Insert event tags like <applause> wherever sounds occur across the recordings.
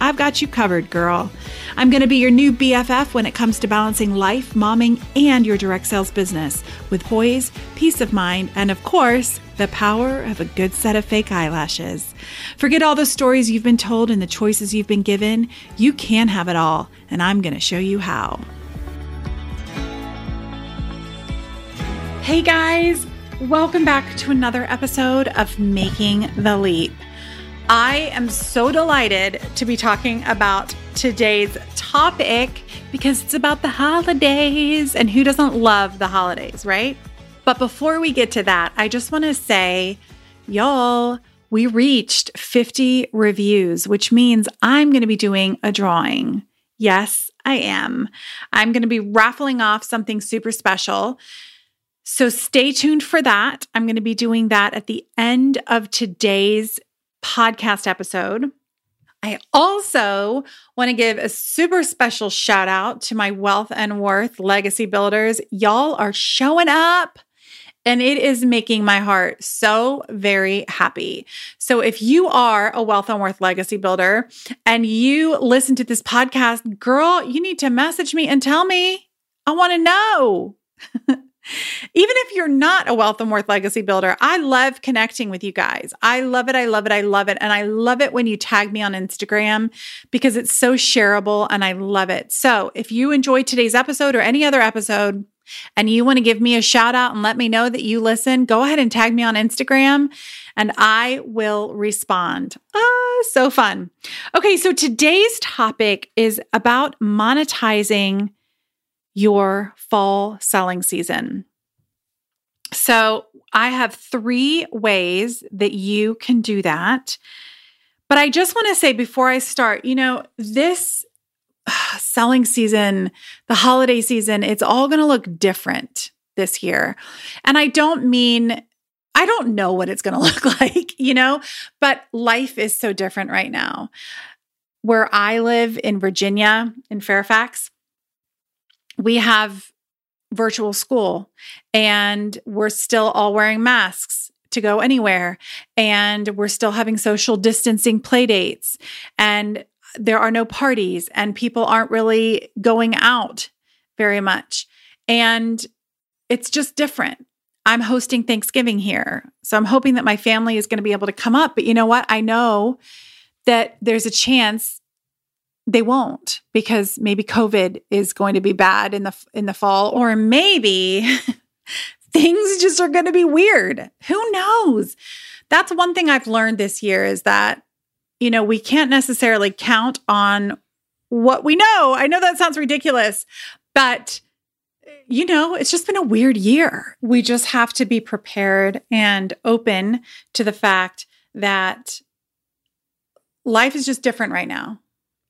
I've got you covered, girl. I'm going to be your new BFF when it comes to balancing life, momming, and your direct sales business with poise, peace of mind, and of course, the power of a good set of fake eyelashes. Forget all the stories you've been told and the choices you've been given. You can have it all, and I'm going to show you how. Hey guys, welcome back to another episode of Making the Leap. I am so delighted to be talking about today's topic because it's about the holidays and who doesn't love the holidays, right? But before we get to that, I just want to say, y'all, we reached 50 reviews, which means I'm going to be doing a drawing. Yes, I am. I'm going to be raffling off something super special. So stay tuned for that. I'm going to be doing that at the end of today's podcast episode. I also want to give a super special shout out to my Wealth and Worth legacy builders. Y'all are showing up. And it is making my heart so very happy. So, if you are a Wealth and Worth legacy builder and you listen to this podcast, girl, you need to message me and tell me. I want to know. <laughs> Even if you're not a Wealth and Worth legacy builder, I love connecting with you guys. I love it. I love it. I love it. And I love it when you tag me on Instagram because it's so shareable and I love it. So if you enjoyed today's episode or any other episode, and you want to give me a shout out and let me know that you listen, go ahead and tag me on Instagram and I will respond. Ah, so fun. Okay, so today's topic is about monetizing your fall selling season. So, I have three ways that you can do that. But I just want to say before I start, you know, this <sighs> selling season, the holiday season, it's all going to look different this year. And I don't mean, I don't know what it's going <laughs> to look like, you know, but life is so different right now. Where I live in Virginia, in Fairfax, we have virtual school and we're still all wearing masks to go anywhere. And we're still having social distancing play dates. And there are no parties and people aren't really going out very much. And it's just different. I'm hosting thanksgiving here. So i'm hoping that my family is going to be able to come up. But you know what? I know that there's a chance they won't because maybe covid is going to be bad in the in the fall or maybe <laughs> things just are going to be weird. Who knows? That's one thing i've learned this year is that you know we can't necessarily count on what we know. I know that sounds ridiculous but you know it's just been a weird year. We just have to be prepared and open to the fact that life is just different right now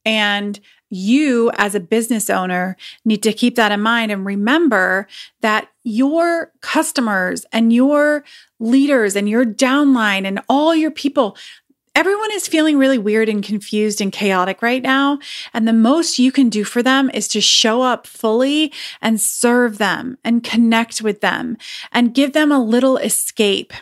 and you, as a business owner, need to keep that in mind and remember that your customers and your leaders and your downline and all your people, everyone is feeling really weird and confused and chaotic right now. And the most you can do for them is to show up fully and serve them and connect with them and give them a little escape.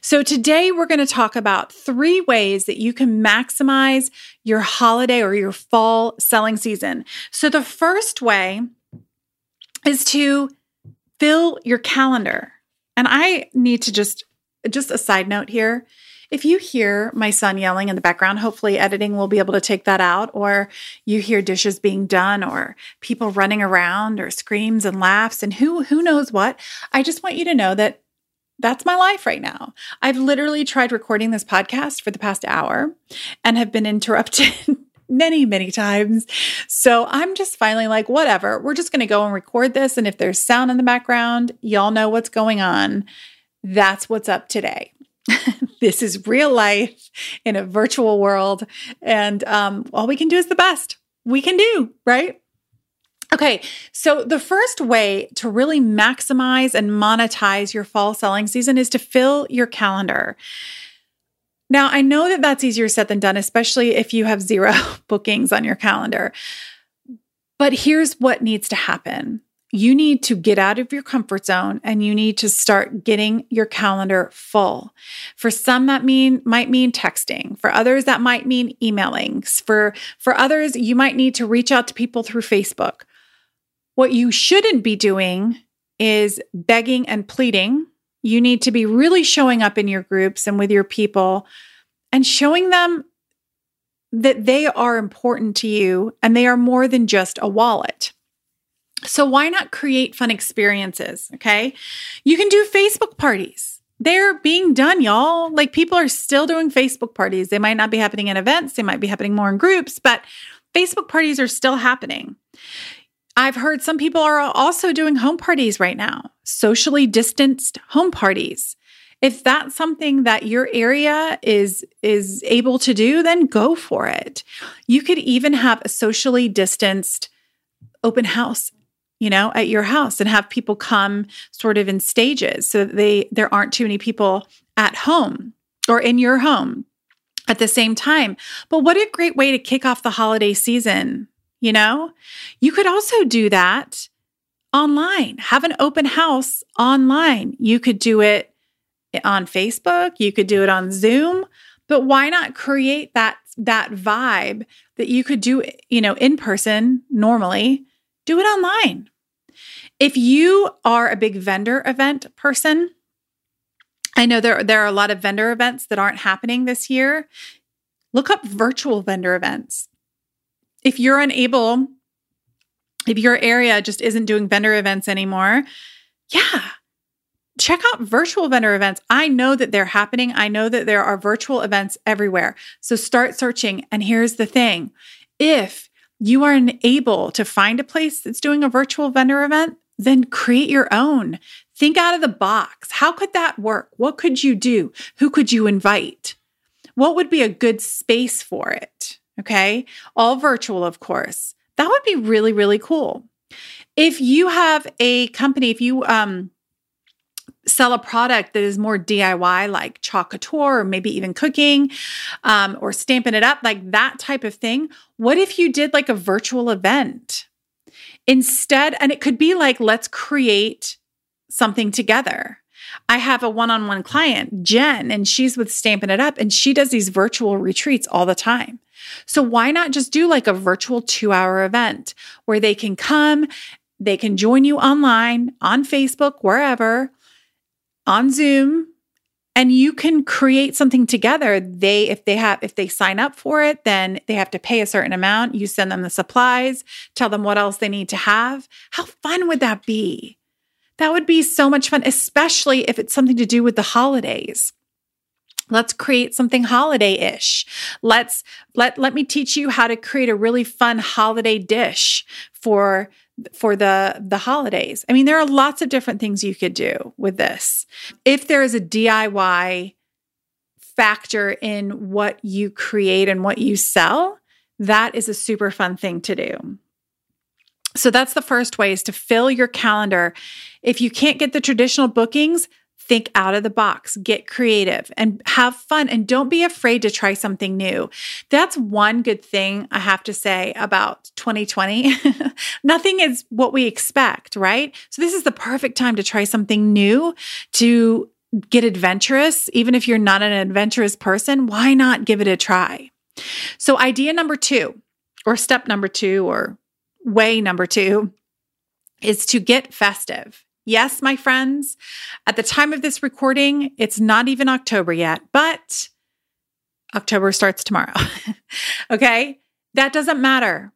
So, today we're going to talk about three ways that you can maximize your holiday or your fall selling season. So, the first way is to fill your calendar. And I need to just, just a side note here. If you hear my son yelling in the background, hopefully editing will be able to take that out, or you hear dishes being done, or people running around, or screams and laughs, and who who knows what. I just want you to know that that's my life right now. I've literally tried recording this podcast for the past hour and have been interrupted <laughs> many, many times. So I'm just finally like, whatever, we're just going to go and record this. And if there's sound in the background, y'all know what's going on. That's what's up today. <laughs> this is real life in a virtual world. And um, all we can do is the best. we can do, right? Okay, so the first way to really maximize and monetize your fall selling season is to fill your calendar. Now, I know that that's easier said than done, especially if you have zero <laughs> bookings on your calendar. But here's what needs to happen you need to get out of your comfort zone and you need to start getting your calendar full. For some that mean might mean texting. For others that might mean emailing. For for others you might need to reach out to people through Facebook. What you shouldn't be doing is begging and pleading. You need to be really showing up in your groups and with your people and showing them that they are important to you and they are more than just a wallet. So, why not create fun experiences? Okay. You can do Facebook parties. They're being done, y'all. Like people are still doing Facebook parties. They might not be happening in events, they might be happening more in groups, but Facebook parties are still happening. I've heard some people are also doing home parties right now, socially distanced home parties. If that's something that your area is is able to do, then go for it. You could even have a socially distanced open house you know at your house and have people come sort of in stages so they there aren't too many people at home or in your home at the same time but what a great way to kick off the holiday season you know you could also do that online have an open house online you could do it on Facebook, you could do it on Zoom, but why not create that that vibe that you could do, you know, in person normally, do it online. If you are a big vendor event person, I know there there are a lot of vendor events that aren't happening this year. Look up virtual vendor events. If you're unable if your area just isn't doing vendor events anymore, yeah, check out virtual vendor events. I know that they're happening. I know that there are virtual events everywhere. So start searching. And here's the thing if you are unable to find a place that's doing a virtual vendor event, then create your own. Think out of the box. How could that work? What could you do? Who could you invite? What would be a good space for it? Okay. All virtual, of course. That would be really, really cool. If you have a company, if you, um, sell a product that is more DIY, like chalk couture, or maybe even cooking, um, or stamping it up, like that type of thing. What if you did like a virtual event instead? And it could be like, let's create something together. I have a one on one client, Jen, and she's with Stampin' It Up, and she does these virtual retreats all the time. So why not just do like a virtual two hour event where they can come, they can join you online, on Facebook, wherever, on Zoom and you can create something together. They if they have if they sign up for it, then they have to pay a certain amount. You send them the supplies, tell them what else they need to have. How fun would that be? That would be so much fun, especially if it's something to do with the holidays. Let's create something holiday-ish. Let's let let me teach you how to create a really fun holiday dish for for the the holidays. I mean, there are lots of different things you could do with this. If there is a DIY factor in what you create and what you sell, that is a super fun thing to do. So that's the first way is to fill your calendar. If you can't get the traditional bookings, think out of the box, get creative and have fun and don't be afraid to try something new. That's one good thing I have to say about 2020. <laughs> Nothing is what we expect, right? So this is the perfect time to try something new, to get adventurous. Even if you're not an adventurous person, why not give it a try? So idea number 2 or step number 2 or way number 2 is to get festive. Yes, my friends, at the time of this recording, it's not even October yet, but October starts tomorrow. <laughs> okay. That doesn't matter.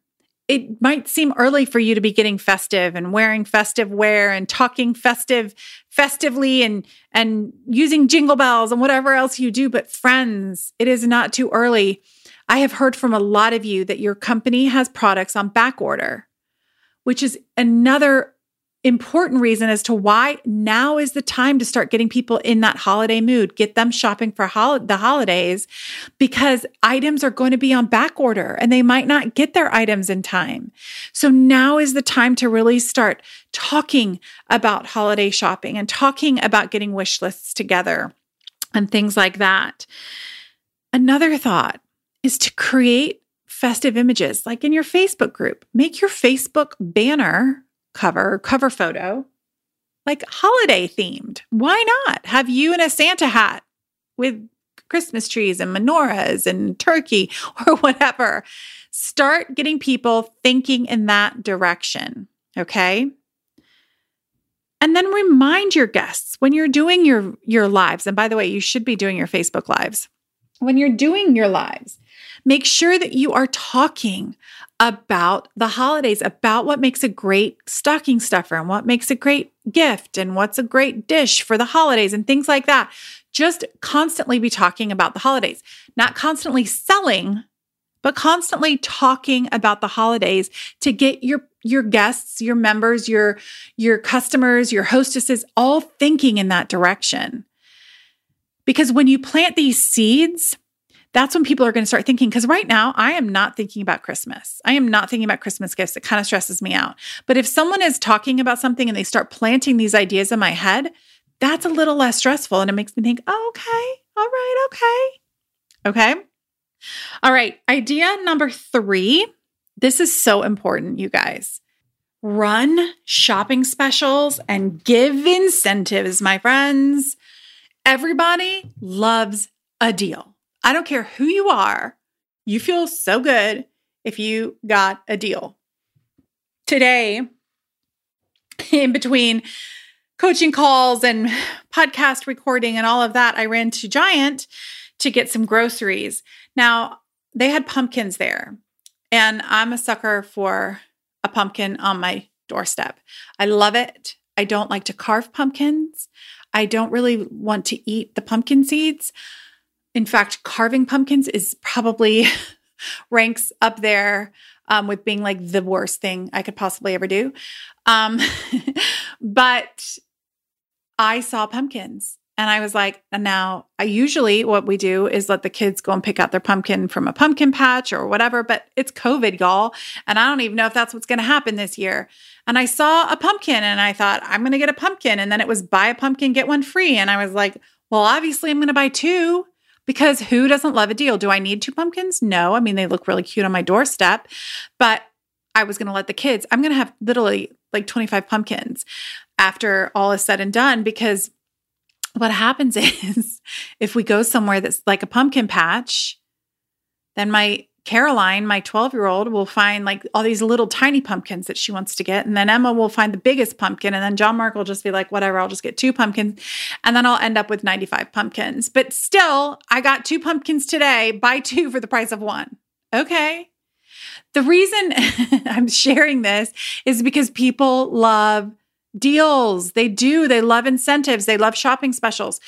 It might seem early for you to be getting festive and wearing festive wear and talking festive, festively and, and using jingle bells and whatever else you do. But friends, it is not too early. I have heard from a lot of you that your company has products on back order, which is another important reason as to why now is the time to start getting people in that holiday mood, get them shopping for hol- the holidays because items are going to be on back order and they might not get their items in time. So now is the time to really start talking about holiday shopping and talking about getting wish lists together and things like that. Another thought is to create festive images like in your Facebook group. Make your Facebook banner cover, cover photo, like holiday themed. Why not? Have you in a Santa hat with Christmas trees and menorahs and turkey <laughs> or whatever. Start getting people thinking in that direction. Okay. And then remind your guests when you're doing your, your lives. And by the way, you should be doing your Facebook lives. When you're doing your lives, make sure that you are talking about the holidays, about what makes a great stocking stuffer and what makes a great gift and what's a great dish for the holidays and things like that. Just constantly be talking about the holidays, not constantly selling, but constantly talking about the holidays to get your your guests, your members, your your customers, your hostesses all thinking in that direction. Because when you plant these seeds, that's when people are going to start thinking. Because right now, I am not thinking about Christmas. I am not thinking about Christmas gifts. It kind of stresses me out. But if someone is talking about something and they start planting these ideas in my head, that's a little less stressful. And it makes me think, oh, okay, all right, okay. Okay. All right. Idea number three. This is so important, you guys. Run shopping specials and give incentives, my friends. Everybody loves a deal. I don't care who you are, you feel so good if you got a deal. Today, in between coaching calls and podcast recording and all of that, I ran to Giant to get some groceries. Now, they had pumpkins there, and I'm a sucker for a pumpkin on my doorstep. I love it. I don't like to carve pumpkins. I don't really want to eat the pumpkin seeds. In fact, carving pumpkins is probably <laughs> ranks up there um, with being like the worst thing I could possibly ever do. Um, <laughs> but I saw pumpkins and I was like, and now I usually what we do is let the kids go and pick out their pumpkin from a pumpkin patch or whatever, but it's COVID, y'all. And I don't even know if that's what's going to happen this year. And I saw a pumpkin and I thought, I'm going to get a pumpkin. And then it was buy a pumpkin, get one free. And I was like, well, obviously I'm going to buy two because who doesn't love a deal? Do I need two pumpkins? No. I mean, they look really cute on my doorstep, but I was going to let the kids, I'm going to have literally like 25 pumpkins after all is said and done because what happens <laughs> is if we go somewhere that's like a pumpkin patch, then my Caroline, my 12 year old, will find like all these little tiny pumpkins that she wants to get. And then Emma will find the biggest pumpkin. And then John Mark will just be like, whatever, I'll just get two pumpkins. And then I'll end up with 95 pumpkins. But still, I got two pumpkins today, buy two for the price of one. Okay. The reason <laughs> I'm sharing this is because people love deals. They do. They love incentives. They love shopping specials.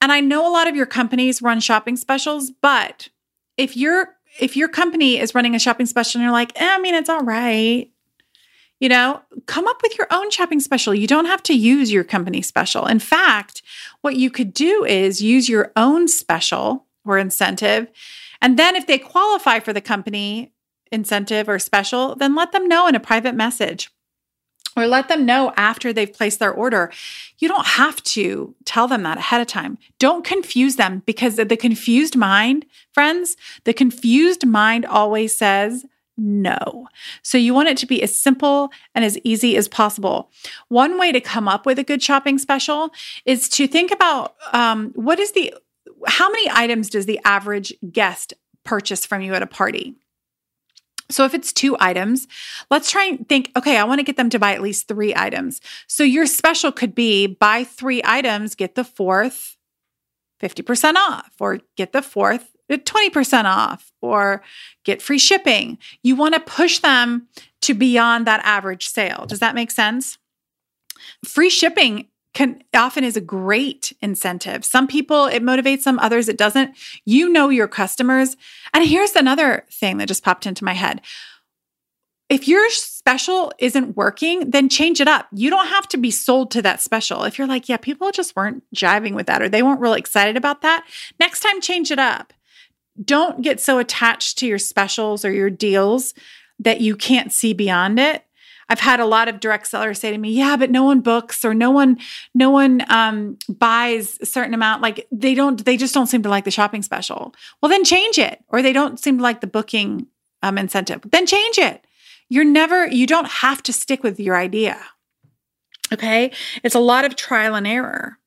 And I know a lot of your companies run shopping specials, but if you're if your company is running a shopping special and you're like, eh, I mean, it's all right, you know, come up with your own shopping special. You don't have to use your company special. In fact, what you could do is use your own special or incentive. And then if they qualify for the company incentive or special, then let them know in a private message or let them know after they've placed their order. You don't have to tell them that ahead of time. Don't confuse them because the confused mind, friends, the confused mind always says no. So you want it to be as simple and as easy as possible. One way to come up with a good shopping special is to think about um, what is the, how many items does the average guest purchase from you at a party? So if it's two items, let's try and think, okay, I want to get them to buy at least three items. So your special could be buy three items, get the fourth 50% off, or get the fourth 20% off, or get free shipping. You want to push them to beyond that average sale. Does that make sense? Free shipping can often is a great incentive. Some people it motivates them, others it doesn't. You know your customers. And here's another thing that just popped into my head. if your special isn't working, then change it up. You don't have to be sold to that special. If you're like, yeah, people just weren't jiving with that or they weren't really excited about that, next time change it up. Don't get so attached to your specials or your deals that you can't see beyond it. I've had a lot of direct sellers say to me, "Yeah, but no one books or no one no one um, buys a certain amount. Like they don't, they just don't seem to like the shopping special. Well, then change it. Or they don't seem to like the booking um, incentive. Then change it. You're never, you don't have to stick with your idea. Okay, it's a lot of trial and error.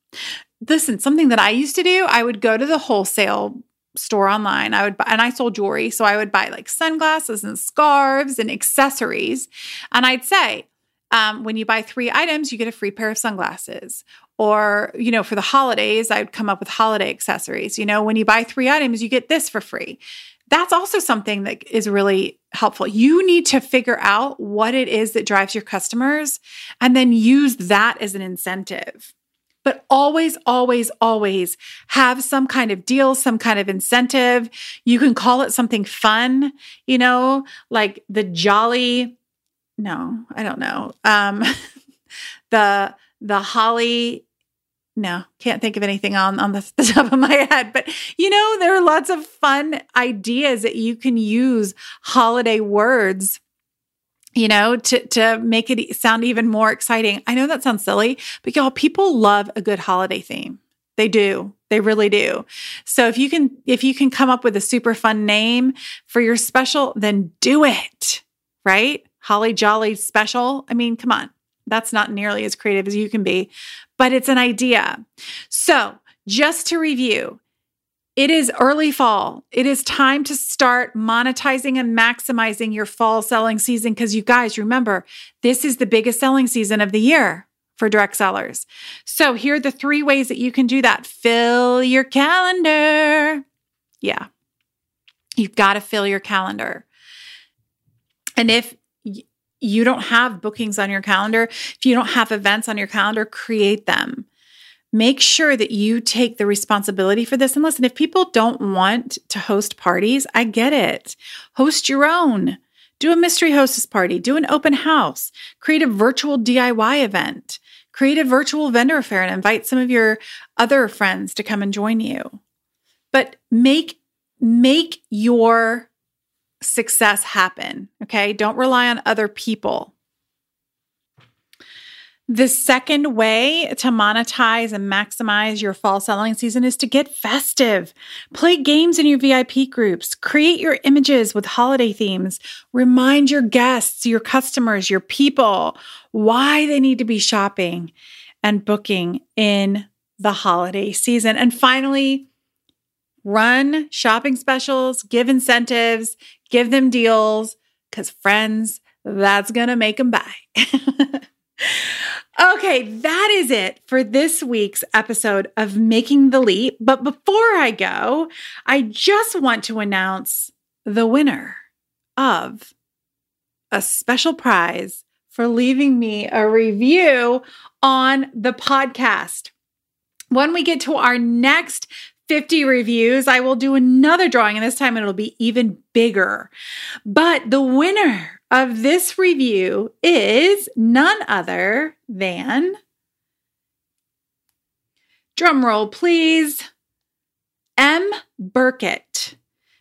Listen, something that I used to do, I would go to the wholesale store online. I would buy, and I sold jewelry. So I would buy like sunglasses and scarves and accessories. And I'd say, um, when you buy three items, you get a free pair of sunglasses. Or, you know, for the holidays, I would come up with holiday accessories. You know, when you buy three items, you get this for free. That's also something that is really helpful. You need to figure out what it is that drives your customers and then use that as an incentive but always, always, always have some kind of deal, some kind of incentive. You can call it something fun, you know, like the jolly, no, I don't know. Um, <laughs> the, the holly, no, can't think of anything on, on the, <laughs> the top of my head, but you know, there are lots of fun ideas that you can use holiday words you know, to, to make it sound even more exciting. I know that sounds silly, but y'all, people love a good holiday theme. They do. They really do. So if you can, if you can come up with a super fun name for your special, then do it, right? Holly Jolly special. I mean, come on. That's not nearly as creative as you can be, but it's an idea. So just to review, it is early fall. It is time to start monetizing and maximizing your fall selling season because you guys remember, this is the biggest selling season of the year for direct sellers. So, here are the three ways that you can do that. Fill your calendar. Yeah, you've got to fill your calendar. And if you don't have bookings on your calendar, if you don't have events on your calendar, create them make sure that you take the responsibility for this. And listen, if people don't want to host parties, I get it. Host your own. Do a mystery hostess party, do an open house, create a virtual DIY event, create a virtual vendor fair and invite some of your other friends to come and join you. But make make your success happen, okay? Don't rely on other people. The second way to monetize and maximize your fall selling season is to get festive. Play games in your VIP groups, create your images with holiday themes, remind your guests, your customers, your people why they need to be shopping and booking in the holiday season. And finally, run shopping specials, give incentives, give them deals, because friends, that's going to make them buy. <laughs> Okay, that is it for this week's episode of Making the Leap. But before I go, I just want to announce the winner of a special prize for leaving me a review on the podcast. When we get to our next 50 reviews, I will do another drawing, and this time it'll be even bigger. But the winner of this review is none other than, drumroll please, M. Burkett.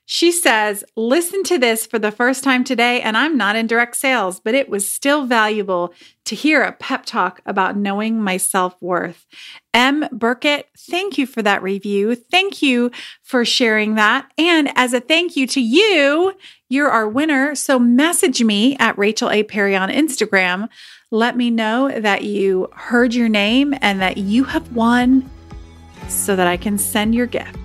She says, Listen to this for the first time today, and I'm not in direct sales, but it was still valuable to hear a pep talk about knowing my self worth. M. Burkett, thank you for that review. Thank you for sharing that. And as a thank you to you, you're our winner. So message me at Rachel A. Perry on Instagram. Let me know that you heard your name and that you have won so that I can send your gift.